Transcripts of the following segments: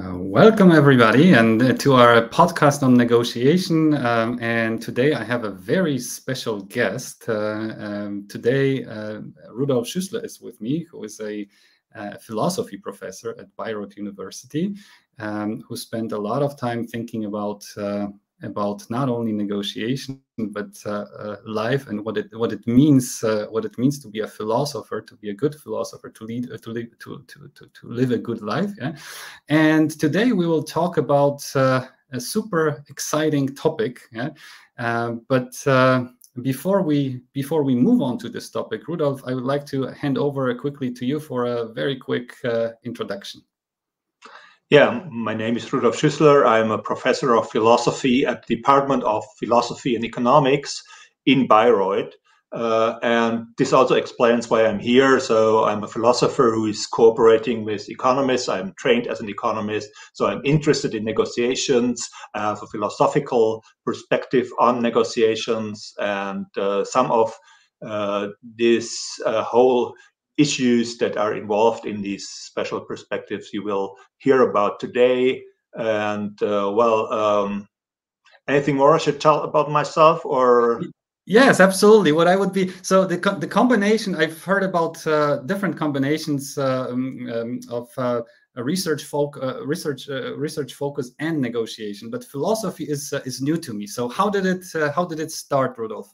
Uh, welcome, everybody, and uh, to our podcast on negotiation. Um, and today I have a very special guest. Uh, um, today, uh, Rudolf Schüssler is with me, who is a uh, philosophy professor at Bayreuth University, um, who spent a lot of time thinking about about not only negotiation but uh, uh, life and what it what it means uh, what it means to be a philosopher to be a good philosopher to lead uh, to live to, to, to, to live a good life yeah? And today we will talk about uh, a super exciting topic yeah? Um, but uh, before we before we move on to this topic rudolf i would like to hand over quickly to you for a very quick introduction yeah, my name is Rudolf Schüssler. I'm a professor of philosophy at the Department of Philosophy and Economics in Bayreuth. Uh, and this also explains why I'm here. So I'm a philosopher who is cooperating with economists. I'm trained as an economist. So I'm interested in negotiations. I have a philosophical perspective on negotiations. And uh, some of uh, this uh, whole issues that are involved in these special perspectives you will hear about today. And uh, well, um, anything more I should tell about myself or? Yes, absolutely. What I would be so the the combination I've heard about uh, different combinations uh, um, um, of uh, research folk uh, research uh, research focus and negotiation, but philosophy is uh, is new to me. So how did it how did it start, Rudolf?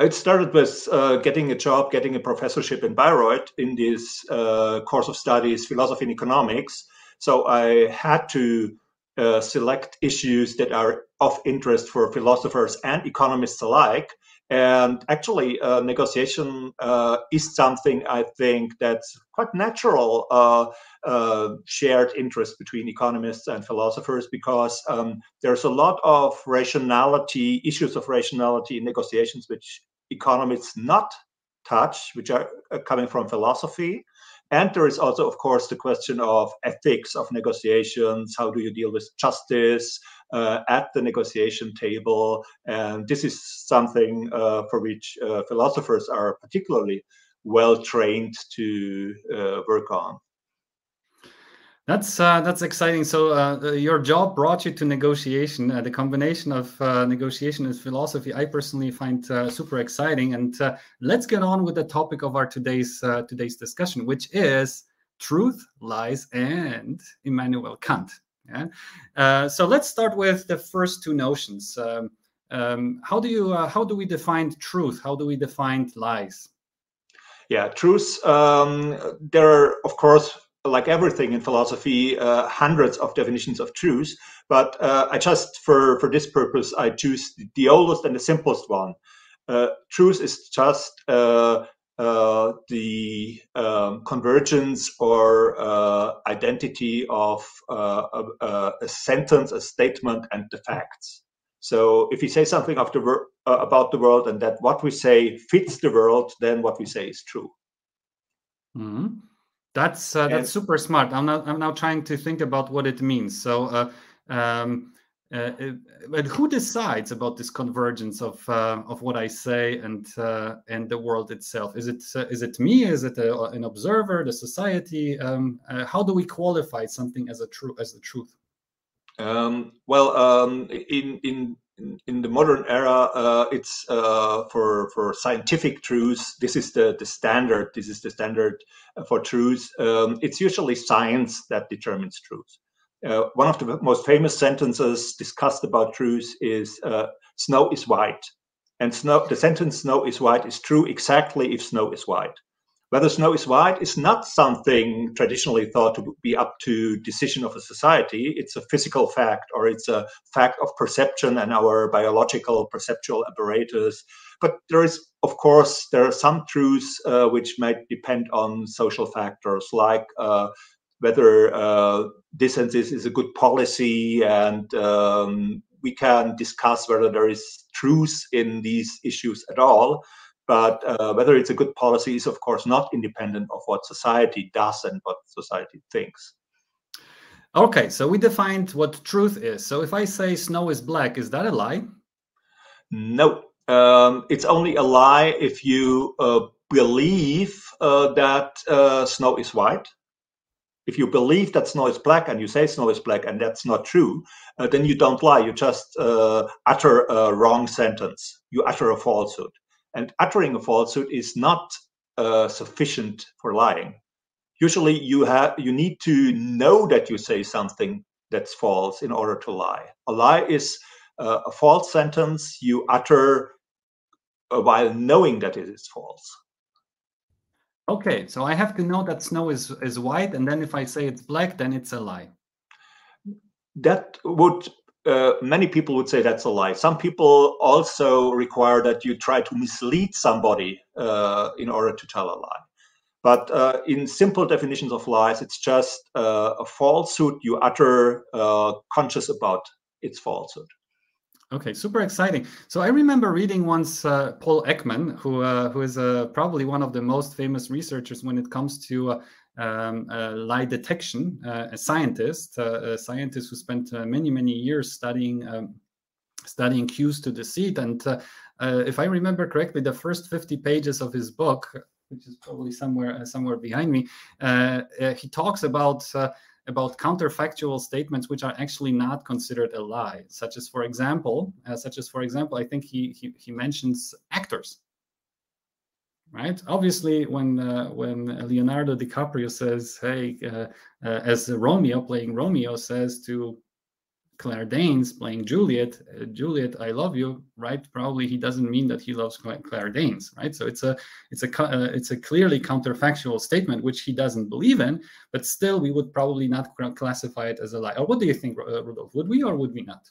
It started with uh, getting a job, getting a professorship in Bayreuth in this uh, course of studies, philosophy and economics. So I had to uh, select issues that are of interest for philosophers and economists alike. And actually, uh, negotiation uh, is something I think that's quite natural uh, shared interest between economists and philosophers because um, there's a lot of rationality, issues of rationality in negotiations, which economists not touch, which are coming from philosophy. And there is also, of course, the question of ethics of negotiations. How do you deal with justice uh, at the negotiation table? And this is something uh, for which uh, philosophers are particularly well trained to uh, work on. That's uh, that's exciting. So uh, your job brought you to negotiation. Uh, the combination of uh, negotiation and philosophy, I personally find uh, super exciting. And uh, let's get on with the topic of our today's today's discussion, which is truth, lies, and Immanuel Kant. Yeah. so let's start with the first two notions. Um, um, how do you how do we define truth? How do we define lies? Yeah, truth. Um, there are, of course like everything in philosophy, uh, hundreds of definitions of truth. But uh, I just, for, for this purpose, I choose the oldest and the simplest one. Uh, truth is just uh, uh, the um, convergence or uh, identity of a, a, sentence, a statement, and the facts. So if we say something of the about the world and that what we say fits the world, then what we say is true. Mm -hmm. That's uh, that's super smart. I'm now I'm now trying to think about what it means. So, uh, um, uh, but who decides about this convergence of uh, of what I say and uh, and the world itself? Is it uh, is it me? Is it a, an observer? The society? Um, how do we qualify something as a true as the truth? Um, well, um, in in in in the modern era, uh, it's uh, for for scientific truths. This is the the standard. This is the standard for truths. Um, it's usually science that determines truth. Uh, one of the most famous sentences discussed about truth is uh, "Snow is white," and snow. The sentence "Snow is white" is true exactly if snow is white. Whether snow is white is not something traditionally thought to be up to decision of a society. It's a physical fact, or it's a fact of perception and our biological perceptual apparatus. But there is, of course, there are some truths uh, which might depend on social factors, like uh, whether uh, is, a good policy, and um, we can discuss whether there is truth in these issues at all. But uh, whether it's a good policy is, of course, not independent of what society does and what society thinks. Okay, so we defined what truth is. So if I say snow is black, is that a lie? No, um, it's only a lie if you uh, believe uh, that uh, snow is white. If you believe that snow is black and you say snow is black and that's not true, uh, then you don't lie. You just uh, utter a wrong sentence. You utter a falsehood. And uttering a falsehood is not uh, sufficient for lying. Usually, you have you need to know that you say something that's false in order to lie. A lie is uh, a false sentence you utter uh, while knowing that it is false. Okay, so I have to know that snow is is white, and then if I say it's black, then it's a lie. That would uh, many people would say that's a lie. Some people also require that you try to mislead somebody uh, in order to tell a lie. But uh, in simple definitions of lies, it's just uh, a falsehood you utter uh, conscious about its falsehood. Okay, super exciting. So I remember reading once uh, Paul Ekman, who uh, who is uh, probably one of the most famous researchers when it comes to um, uh, lie detection, uh, a scientist, a scientist who spent many many years studying um, studying cues to deceit. And if I remember correctly, the first fifty pages of his book, which is probably somewhere somewhere behind me, he talks about about counterfactual statements which are actually not considered a lie, such as, for example, uh, such as, for example, I think he he, he mentions actors. Right. Obviously, when uh, when Leonardo DiCaprio says, "Hey," uh, uh as Romeo playing Romeo says to Claire Danes playing Juliet, uh, Juliet, I love you, right? Probably he doesn't mean that he loves Claire Danes, right? So it's a it's a uh, it's a clearly counterfactual statement which he doesn't believe in, but still we would probably not classify it as a lie. Or what do you think, uh, Rudolf? Would we or would we not?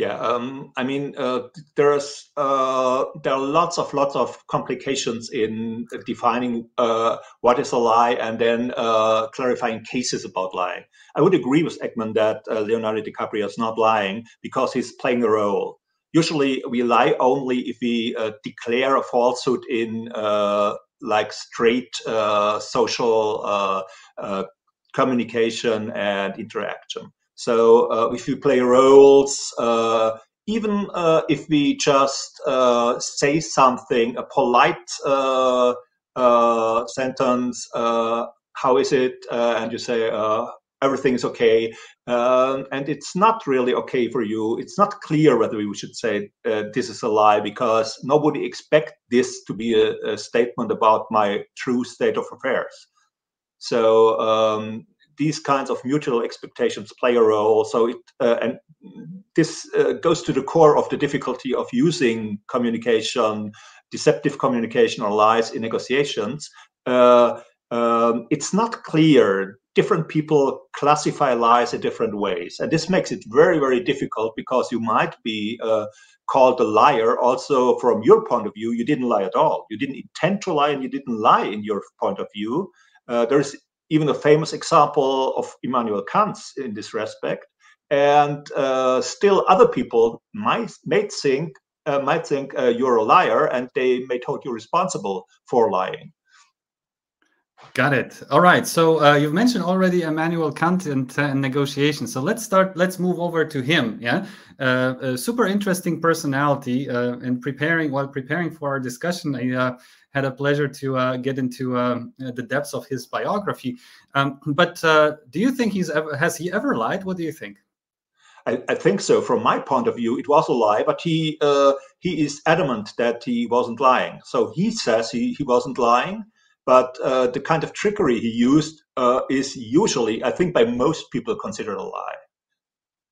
Yeah, um, I mean, uh, there's uh, there are lots of lots of complications in defining uh, what is a lie and then uh, clarifying cases about lying. I would agree with Ekman that uh, Leonardo DiCaprio is not lying because he's playing a role. Usually, we lie only if we uh, declare a falsehood in like straight social communication and interaction. So uh, if you play roles, uh, even uh, if we just uh, say something, a polite uh, uh, sentence, how is it? and you say, everything is okay. Um, and it's not really okay for you. It's not clear whether we should say this is a lie because nobody expect this to be a, a statement about my true state of affairs. So um, these kinds of mutual expectations play a role. So it uh, and this uh, goes to the core of the difficulty of using communication, deceptive communication or lies in negotiations. Uh, um, it's not clear. Different people classify lies in different ways, and this makes it very, very difficult because you might be uh, called a liar. Also, from your point of view, you didn't lie at all. You didn't intend to lie, and you didn't lie in your point of view. Uh, there's even a famous example of Immanuel Kant in this respect. And uh, still, other people might, think uh, might think uh, you're a liar, and they may hold you responsible for lying. Got it. All right. So uh, you've mentioned already Immanuel Kant and, uh, negotiation. So let's start. Let's move over to him. Yeah, uh, super interesting personality. Uh, and preparing while preparing for our discussion, I uh, had a pleasure to uh, get into um, the depths of his biography. Um, but do you think he's ever has he ever lied? What do you think? I, I, think so. From my point of view, it was a lie, but he uh, he is adamant that he wasn't lying. So he says he, he wasn't lying, but uh, the kind of trickery he used uh, is usually, I think, by most people considered a lie.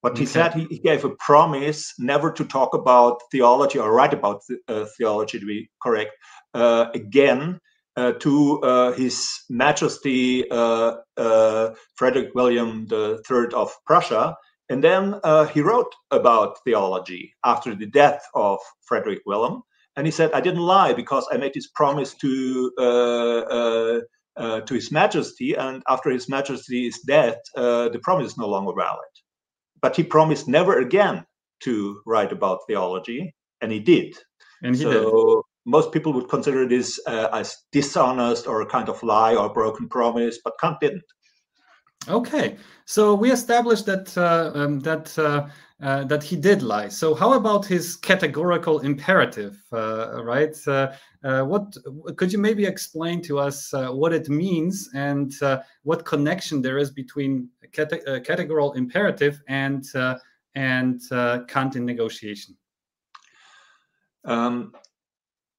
What okay. he said, he, he, gave a promise never to talk about theology or write about th- uh, theology, to be correct, uh, again uh, to uh, His Majesty Frederick William III of Prussia. And then he wrote about theology after the death of Frederick William. And he said, I didn't lie because I made this promise to uh, uh, uh, to His Majesty, and after His Majesty is dead, uh, the promise is no longer valid. But he promised never again to write about theology, and he did. And he so did. most people would consider this uh, as dishonest or a kind of lie or broken promise, but Kant didn't. Okay, so we established that uh, um, that uh, that he did lie. So how about his categorical imperative, uh, right? Uh, uh what could you maybe explain to us uh, what it means and uh, what connection there is between cate categorical imperative and and Kant in negotiation? Um,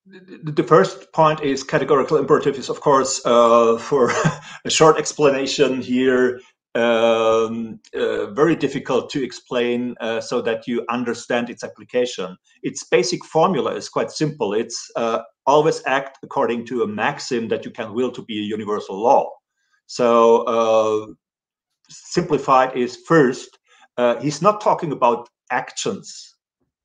the first point is categorical imperative is of course for a short explanation here um, uh, very difficult to explain uh, so that you understand its application. Its basic formula is quite simple. It's uh, always act according to a maxim that you can will to be a universal law. So uh, simplified is first, uh, he's not talking about actions.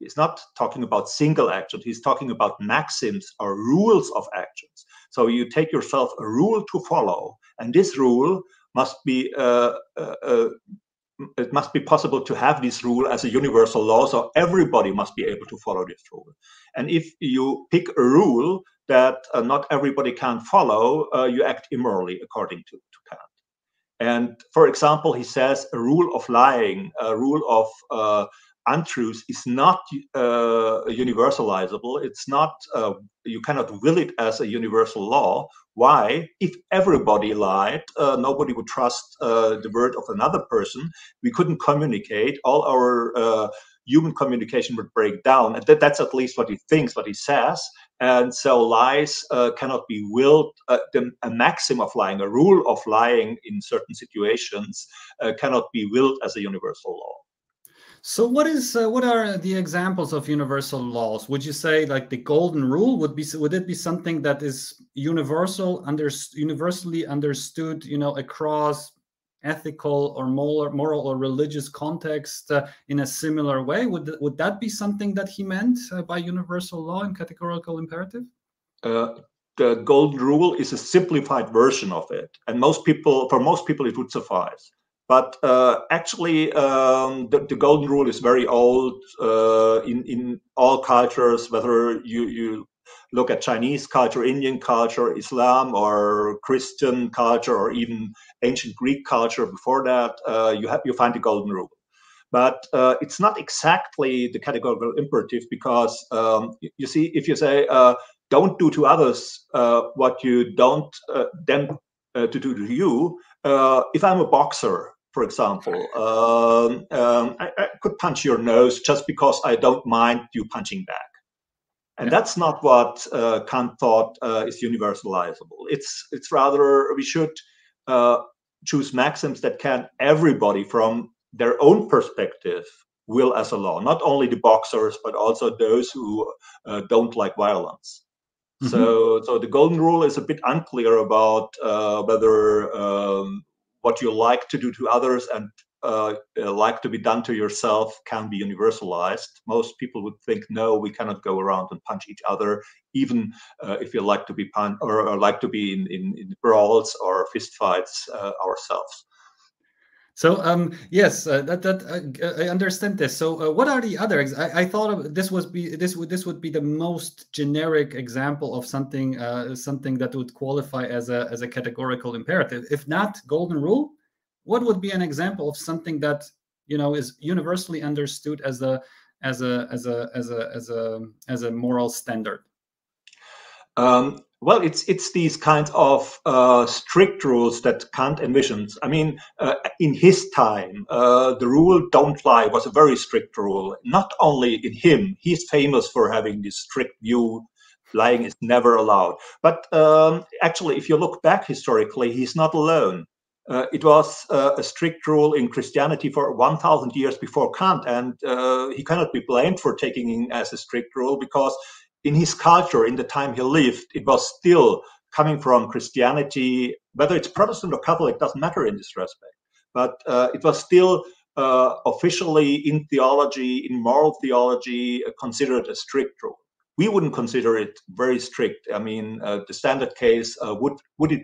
He's not talking about single action. He's talking about maxims or rules of actions. So you take yourself a rule to follow, and this rule must be uh, uh, uh, it must be possible to have this rule as a universal law so everybody must be able to follow this rule. And if you pick a rule that uh, not everybody can follow uh, you act immorally according to, to kant. And for example he says a rule of lying a rule of uh, untruth is not universalizable it's not you cannot will it as a universal law why? If everybody lied, uh, nobody would trust uh, the word of another person. We couldn't communicate. All our uh, human communication would break down. And that, that's at least what he thinks, what he says. And so lies uh, cannot be willed. Uh, the, a maxim of lying, a rule of lying in certain situations, uh, cannot be willed as a universal law. So, what is uh, what are the examples of universal laws? Would you say like the golden rule would be would it be something that is universal, under universally understood, you know, across ethical or moral, moral or religious context uh, in a similar way? Would would that be something that he meant uh, by universal law and categorical imperative? Uh, the golden rule is a simplified version of it, and most people, for most people, it would suffice. But uh, actually, um, the, the, golden rule is very old uh, in in all cultures. Whether you you look at Chinese culture, Indian culture, Islam, or Christian culture, or even ancient Greek culture before that, uh, you have you find the golden rule. But uh, it's not exactly the categorical imperative because um, you, see, if you say uh, don't do to others uh, what you don't them to do to you, if I'm a boxer for example, um, um, I, I, could punch your nose just because I don't mind you punching back. And yeah. that's not what uh, Kant thought uh, is universalizable. It's it's rather we should uh, choose maxims that can everybody from their own perspective will as a law, not only the boxers but also those who uh, don't like violence. Mm-hmm. So, so the golden rule is a bit unclear about uh, whether um, what you like to do to others and uh, uh, like to be done to yourself can be universalized. Most people would think, no, we cannot go around and punch each other, even uh, if you like to be pun- or, or, like to be in, in, in brawls or fistfights uh, ourselves. So um, yes, uh, that that uh, I understand this. So uh, what are the other? I, I thought of, this was be this would this would be the most generic example of something uh, something that would qualify as a as a categorical imperative. If not golden rule, what would be an example of something that you know is universally understood as a as a as a as a as a as a moral standard? Um, well, it's it's these kinds of uh, strict rules that Kant envisions. I mean, uh, in his time, uh, the rule "don't lie" was a very strict rule. Not only in him, he's famous for having this strict view: lying is never allowed. But um, actually, if you look back historically, he's not alone. Uh, it was uh, a strict rule in Christianity for 1,000 years before Kant, and uh, he cannot be blamed for taking it as a strict rule because in his culture, in the time he lived, it was still coming from Christianity, whether it's Protestant or Catholic, doesn't matter in this respect. But uh, it was still uh, officially in theology, in moral theology, uh, considered a strict rule. We wouldn't consider it very strict. I mean, uh, the standard case uh, would would it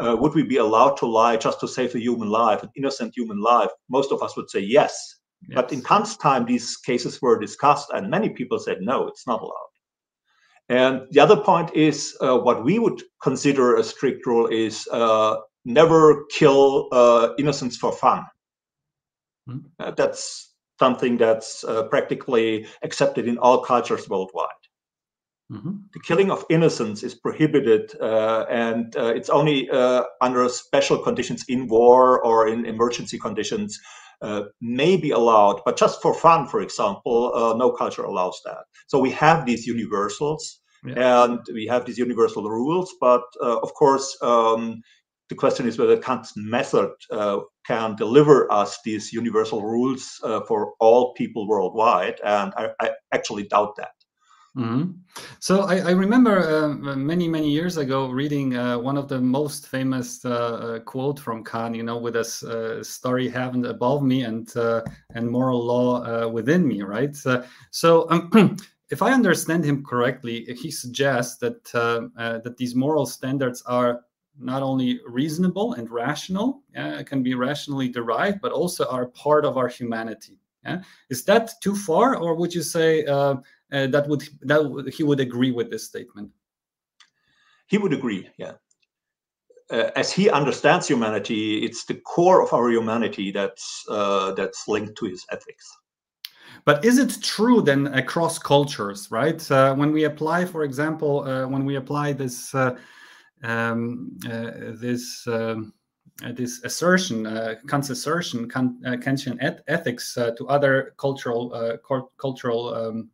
uh, would we be allowed to lie just to save a human life, an innocent human life? Most of us would say yes. yes. But in Kant's time, these cases were discussed, and many people said no, it's not allowed. And the other point is uh, what we would consider a strict rule is uh, never kill uh, innocents for fun. Hmm. Uh, that's something that's uh, practically accepted in all cultures worldwide. Mm-hmm. The killing of innocents is prohibited, uh, and uh, it's only uh, under special conditions in war or in emergency conditions uh, may be allowed. But just for fun, for example, uh, no culture allows that. So we have these universals, yeah. and we have these universal rules. But uh, of course, um, the question is whether Kant's method can deliver us these universal rules for all people worldwide, and I, I actually doubt that. Mm-hmm. So I, I remember uh, many many years ago reading uh, one of the most famous uh, uh quote from Kant. You know, with a uh, story heaven above me and uh, and moral law within me. Right. so. Um, if I understand him correctly, he suggests that that these moral standards are not only reasonable and rational, can be rationally derived, but also are part of our humanity. Yeah? Is that too far, or would you say uh, that would that he would agree with this statement? He would agree. Yeah. Uh, as he understands humanity, it's the core of our humanity that's uh, that's linked to his ethics. But is it true then across cultures, right? Uh, when we apply, for example, uh, when we apply this um, this um, uh, this assertion, uh, Kant's assertion, Kant, uh, Kantian et ethics to other cultural cultural um,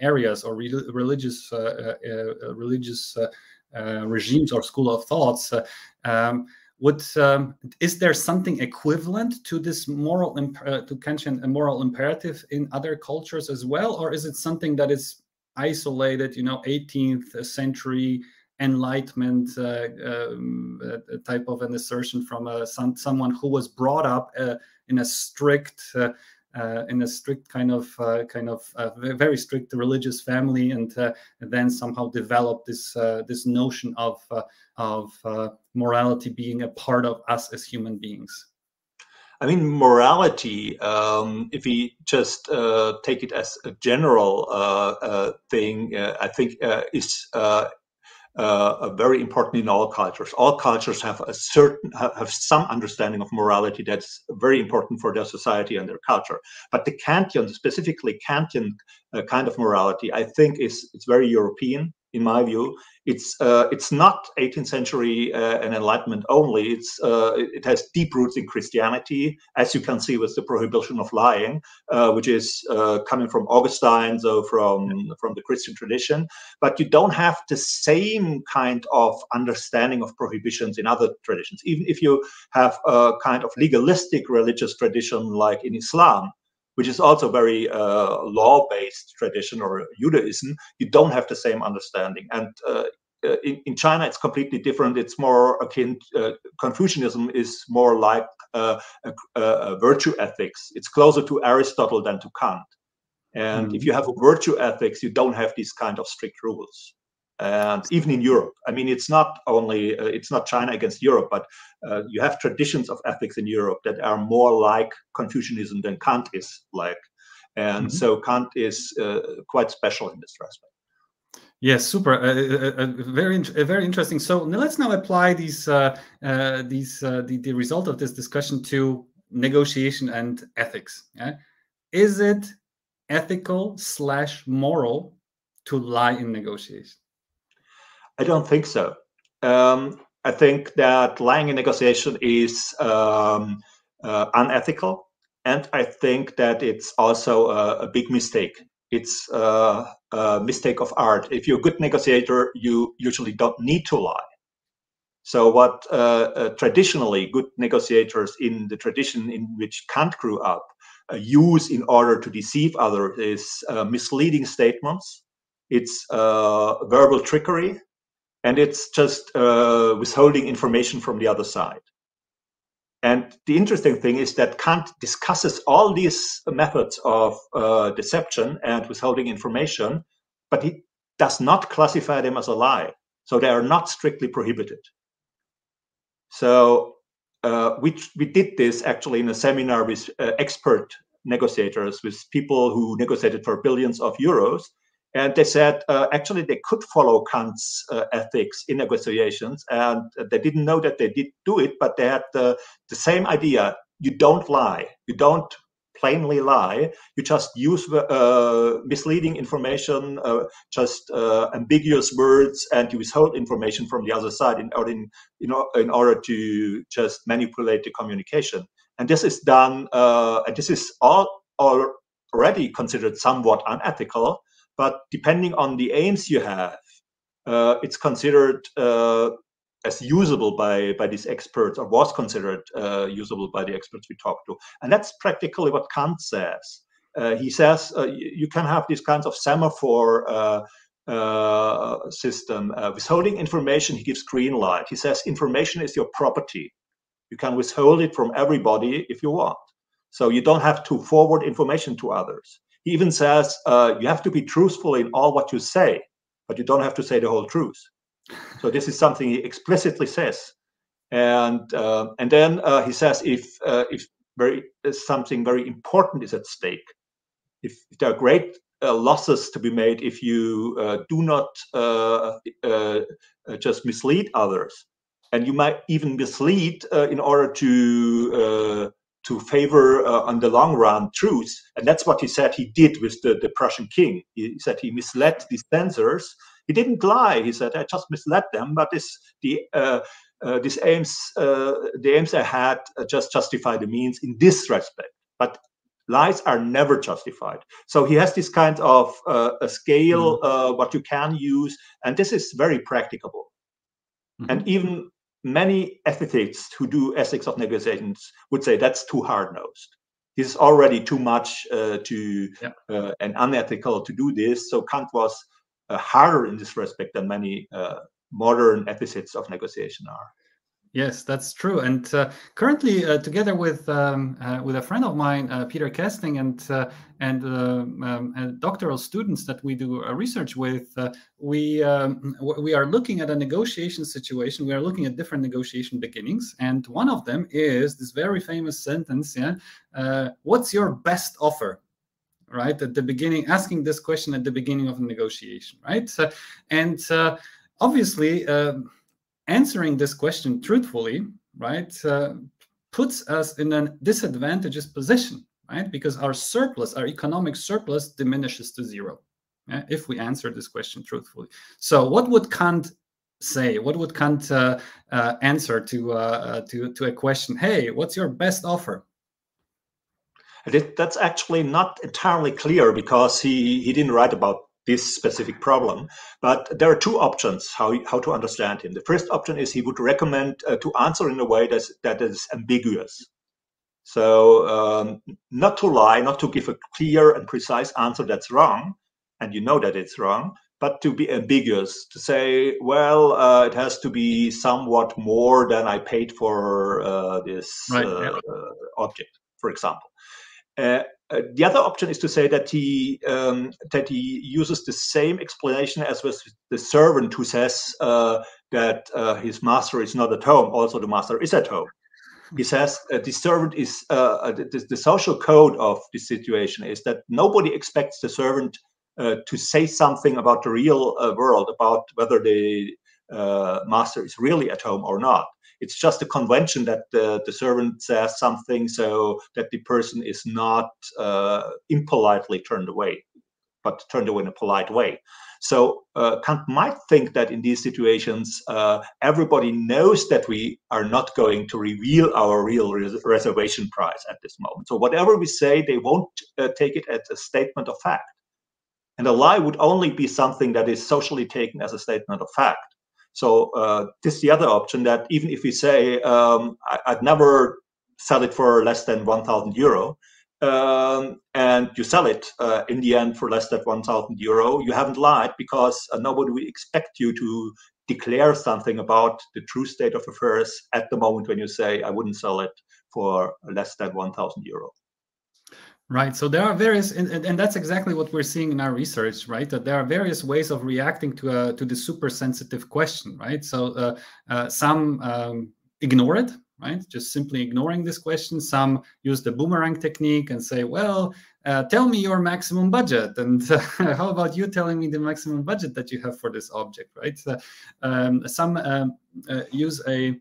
areas or re religious religious regimes or school of thoughts. Um, would um, is there something equivalent to this moral uh, to Kantian moral imperative in other cultures as well, or is it something that is isolated, you know, 18th century enlightenment uh, um, type of an assertion from a, some, someone who was brought up uh, in a strict uh, uh, in a strict kind of uh, kind of uh, very strict religious family, and, and, then somehow developed this this notion of of morality being a part of us as human beings. I mean, morality, um, if we just uh, take it as a general uh, uh, thing, I think is uh, very important in all cultures. All cultures have a certain have some understanding of morality that's very important for their society and their culture. But the Kantian, specifically Kantian uh, kind of morality, I think is it's very European in my view. It's uh, it's not 18th century uh, and Enlightenment only. It's uh, it has deep roots in Christianity, as you can see with the prohibition of lying, uh, which is uh, coming from Augustine, so from from the Christian tradition. But you don't have the same kind of understanding of prohibitions in other traditions. Even if you have a kind of legalistic religious tradition like in Islam, which is also very uh, law-based tradition or Judaism, you don't have the same understanding. And uh, uh in, in, China, it's completely different. It's more akin. Uh, Confucianism is more like uh, a, a, virtue ethics. It's closer to Aristotle than to Kant. And mm. if you have a virtue ethics, you don't have these kind of strict rules and even in Europe. I mean, it's not only uh, it's not China against Europe, but uh, you have traditions of ethics in Europe that are more like Confucianism than Kant is like, and mm-hmm. so Kant is uh, quite special in this respect. Yes, super. Uh, uh, uh very, very interesting. So let's now apply these, uh, uh, these, the, the result of this discussion to negotiation and ethics. Yeah? Is it ethical slash moral to lie in negotiation? I don't think so. Um, I think that lying in negotiation is um, uh, unethical, and I think that it's also a, a big mistake. It's a, a, mistake of art. If you're a good negotiator, you usually don't need to lie. So, what uh, uh, traditionally good negotiators in the tradition in which Kant grew up uh, use in order to deceive others is uh, misleading statements. It's uh, verbal trickery and it's just uh, withholding information from the other side. And the interesting thing is that Kant discusses all these methods of uh, deception and withholding information, but he does not classify them as a lie. So they are not strictly prohibited. So uh, we, we did this actually in a seminar with uh, expert negotiators, with people who negotiated for billions of euros. And they said uh, actually they could follow Kant's uh, ethics in negotiations, and they didn't know that they did do it, but they had the, the same idea: you don't lie, you don't plainly lie. You just use uh, misleading information, uh, just uh, ambiguous words, and you withhold information from the other side in order, in, know, in order to just manipulate the communication. And this is done, uh, and this is all, all already considered somewhat unethical. But depending on the aims you have, uh, it's considered uh, as usable by by these experts or was considered uh, usable by the experts we talked to. And that's practically what kant says. Uh, he says uh, you can have these kinds of semaphore uh, system withholding information he gives green light. He says information is your property. You can withhold it from everybody if you want. So you don't have to forward information to others he even says you have to be truthful in all what you say but you don't have to say the whole truth. So this is something he explicitly says, and uh, and then uh, he says if uh, if very something very important is at stake, if, if there are great uh, losses to be made if you uh, do not uh, just mislead others, and you might even mislead in order to to favor uh, on the long run truth. And that's what he said he did with the, the Prussian king. He said he misled the censors he didn't lie. He said, I just misled them, but this the uh, uh, these aims, uh, the aims I had uh, just justify the means in this respect. But lies are never justified. So he has this kind of uh, a scale, mm-hmm. what you can use, and this is very practicable. Mm-hmm. And even many ethicists who do ethics of negotiations would say that's too hard nosed. This is already too much uh, to yeah. uh, and unethical to do this. So Kant was uh, harder in this respect than many uh, modern ethicists of negotiation are. Yes, that's true. And uh, currently, uh, together with um, uh, with a friend of mine, uh, Peter Kesting, and and, um, and, doctoral students that we do research with, we um, we are looking at a negotiation situation. We are looking at different negotiation beginnings, and one of them is this very famous sentence: "Yeah, what's your best offer?" right at the beginning asking this question at the beginning of a negotiation right uh, and uh, obviously uh, answering this question truthfully right uh, puts us in a disadvantageous position right because our surplus our economic surplus diminishes to zero yeah, if we answer this question truthfully. So what would kant say? What would kant uh, uh, answer to to to a question hey what's your best offer? That's actually not entirely clear because he, he didn't write about this specific problem. But there are two options how, how to understand him. The first option is he would recommend uh, to answer in a way that's, that is ambiguous. So um, not to lie, not to give a clear and precise answer that's wrong, and you know that it's wrong, but to be ambiguous, to say, well, uh, it has to be somewhat more than I paid for uh, this right, yeah. Uh, object, for example. Uh, uh, the other option is to say that he um, that he uses the same explanation as with the servant who says uh, that uh, his master is not at home. Also, the master is at home. He says uh, the servant is uh, the, the, social code of the situation is that nobody expects the servant to say something about the real world about whether the master is really at home or not. It's just a convention that the, the servant says something so that the person is not uh, impolitely turned away, but turned away in a polite way. So uh, Kant might think that in these situations, uh, everybody knows that we are not going to reveal our real res reservation price at this moment. So whatever we say, they won't uh, take it as a statement of fact. And a lie would only be something that is socially taken as a statement of fact. So uh, this is the other option that even if we say um, I, would never sell it for less than 1,000 euro, um, and you sell it uh, in the end for less than 1,000 euro, you haven't lied because uh, nobody will expect you to declare something about the true state of affairs at the moment when you say I wouldn't sell it for less than 1,000 euro. Right. So there are various, and, and, that's exactly what we're seeing in our research, right? That there are various ways of reacting to a, to the super sensitive question, right? So uh, uh, some um, ignore it, right? Just simply ignoring this question. Some use the boomerang technique and say, well, uh, tell me your maximum budget. And how about you telling me the maximum budget that you have for this object, right? um, some um, uh, use a,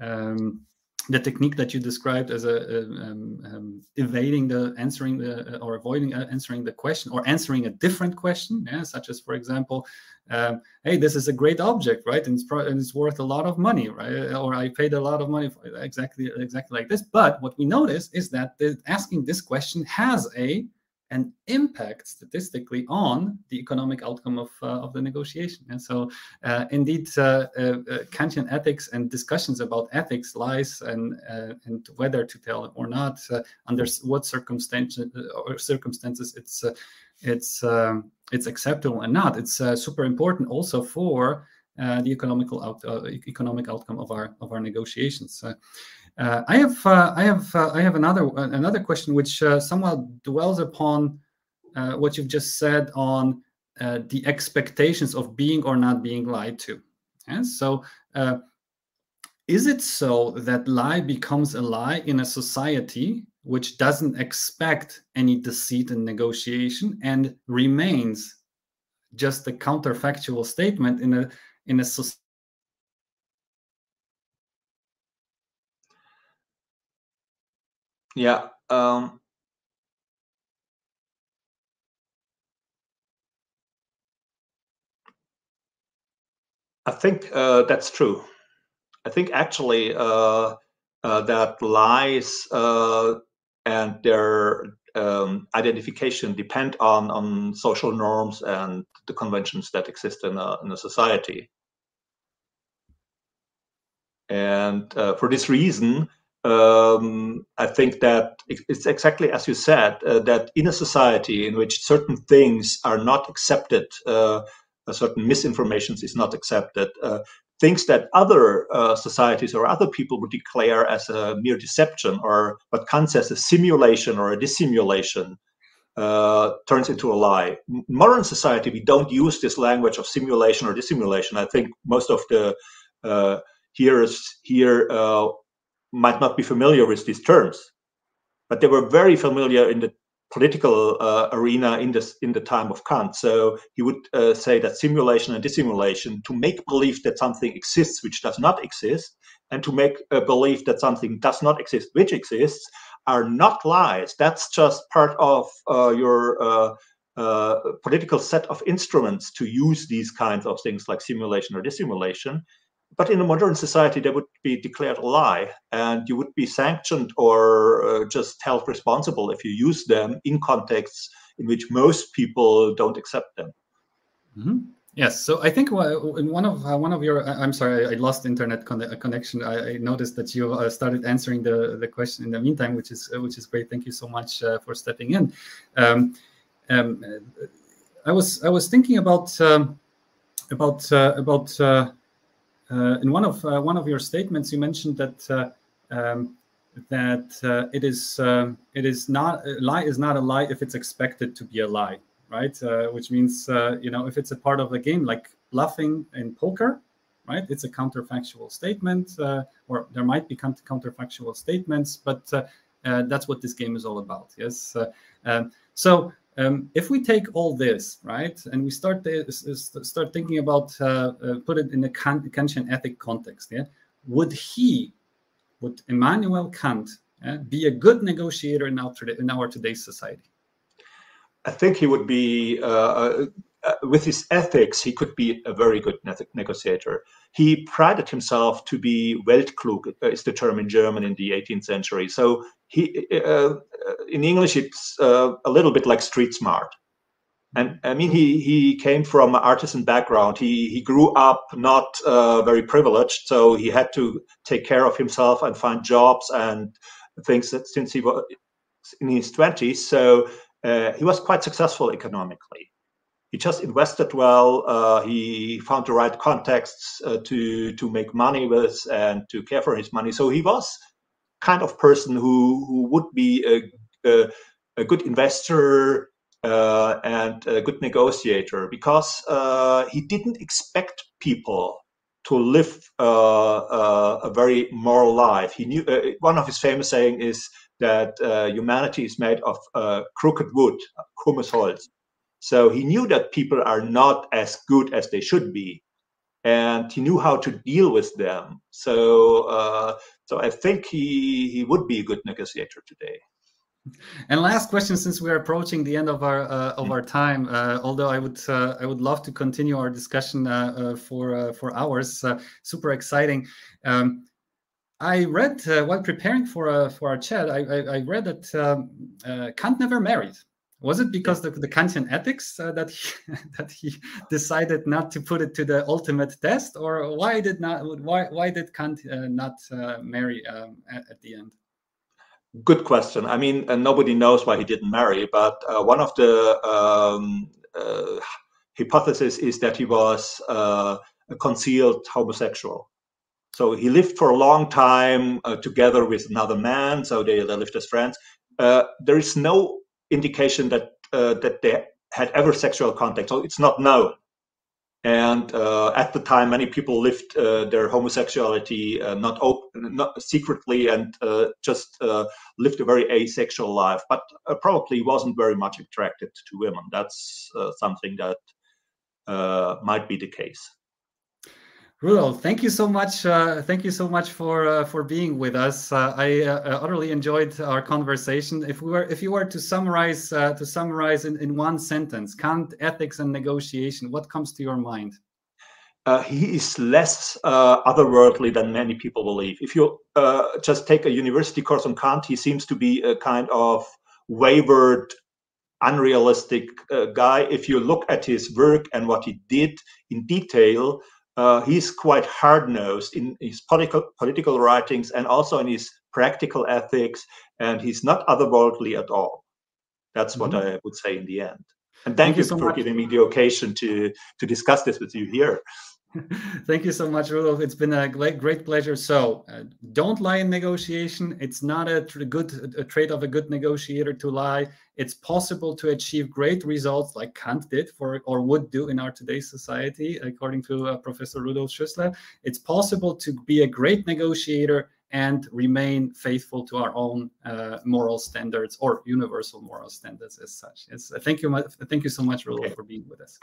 um, the technique that you described as a, um, um, evading the answering the or avoiding uh, answering the question or answering a different question yeah, such as for example um, hey this is a great object right? And it's, pro- and it's worth a lot of money right? Or i paid a lot of money for exactly exactly like this. But what we notice is that the, asking this question has a an impact statistically on the economic outcome of, uh, of the negotiation. And so, uh, indeed, uh, uh, uh Kantian ethics and discussions about ethics, lies, and uh, and whether to tell or not, under what circumstances or circumstances it's it's um, it's acceptable and not. It's super important also for the economical out, economic outcome of our of our negotiations. Uh, I have uh, I have uh, I have another uh, another question which uh, somewhat dwells upon uh, what you've just said on the expectations of being or not being lied to. And so, is it so that lie becomes a lie in a society which doesn't expect any deceit in negotiation and remains just a counterfactual statement in a in a society? Yeah. Um, I think uh, that's true. I think actually uh, uh, that lies uh, and their um, identification depend on on social norms and the conventions that exist in a in a society. And uh, for this reason, um, I think that it's exactly as you said uh, that in a society in which certain things are not accepted, uh, certain misinformation is not accepted, uh, things that other uh, societies or other people would declare as a mere deception or what Kant says a simulation or a dissimulation. Uh, turns into a lie. Modern society, we don't use this language of simulation or dissimulation. I think most of the uh, hearers here might not be familiar with these terms, but they were very familiar in the political uh, arena in this in the time of Kant. So he would uh, say that simulation and dissimulation to make believe that something exists which does not exist, and to make a belief that something does not exist which exists, are not lies. That's just part of uh, your uh, uh, political set of instruments to use these kinds of things like simulation or dissimulation but in a modern society, they would be declared a lie, and you would be sanctioned or uh, just held responsible if you use them in contexts in which most people don't accept them. Mm-hmm. Yes, so I think in one of uh, one of your I'm sorry I lost internet con- uh, connection. I, I, noticed that you uh, started answering the, the question in the meantime, which is uh, which is great. Thank you so much uh, for stepping in. Um, um, I was I was thinking about um, about about uh, in one of uh, one of your statements, you mentioned that uh, um, that it is it is not a lie is not a lie if it's expected to be a lie, right? which means you know if it's a part of the game, like bluffing in poker, right? It's a counterfactual statement, uh, or there might be counterfactual statements, but uh, uh, that's what this game is all about. Yes. Um, so um, if we take all this right and we start start thinking about uh, uh, put it in a Kantian ethic context, yeah, would he, would Immanuel Kant, yeah, be a good negotiator in our in our today's society? I think he would be uh, uh uh, with his ethics, he could be a very good ne- negotiator. He prided himself to be Weltklug, uh, is the term in German in the 18th century. So he, in English, it's uh, a little bit like street smart. And I mean, he he came from an artisan background. He he grew up not uh, very privileged, so he had to take care of himself and find jobs and things that since he was in his twenties. So he was quite successful economically he just invested well. Uh, he found the right contexts uh, to to make money with and to care for his money. So he was kind of person who who would be a a, good investor uh, and a good negotiator because uh, he didn't expect people to live uh, a very moral life. He knew one of his famous saying is that humanity is made of crooked wood, krummes Holz so he knew that people are not as good as they should be, and he knew how to deal with them. So uh, So I think he he would be a good negotiator today. And last question, since we are approaching the end of our uh, of our time, uh, although I would uh, I would love to continue our discussion uh, uh, for uh, for hours. super exciting. Um, I read while preparing for for our chat. I, I, I read that um, Kant never married. Was it because the, the Kantian ethics that he, that he decided not to put it to the ultimate test, or why did not why why did Kant not marry um, at, at the end? Good question. I mean, uh, nobody knows why he didn't marry, but uh, one of the um, uh, hypotheses is that he was uh, a concealed homosexual. So he lived for a long time uh, together with another man. So they, they lived as friends. Uh, there is no indication that that they had ever sexual contact. So it's not known. And uh, at the time, many people lived uh, their homosexuality uh, not not secretly, and uh, just uh, lived a very asexual life. But probably wasn't very much attracted to women. That's something that might be the case. Rudolf, thank you so much. Uh, thank you so much for uh, for being with us. Uh, I uh, uh, utterly enjoyed our conversation. If we were, if you were to summarize uh, to summarize in, in one sentence, Kant, ethics, and negotiation, what comes to your mind? he is less otherworldly than many people believe. If you just take a university course on Kant, he seems to be a kind of wayward unrealistic guy. If you look at his work and what he did in detail, uh, he's quite hard nosed in his political political writings and also in his practical ethics, and he's not otherworldly at all. That's mm-hmm. what I would say in the end. And thank, thank you, you so for much. giving me the occasion to to discuss this with you here. Thank you so much, Rudolf. It's been a great, great pleasure. So, uh, don't lie in negotiation. It's not a, tr- good a trait of a good negotiator to lie. It's possible to achieve great results, like Kant did for or would do in our today's society, according to uh, Professor Rudolf Schüssler. It's possible to be a great negotiator and remain faithful to our own uh, moral standards or universal moral standards as such. Yes, thank you. Thank you so much, Rudolf, okay. for being with us.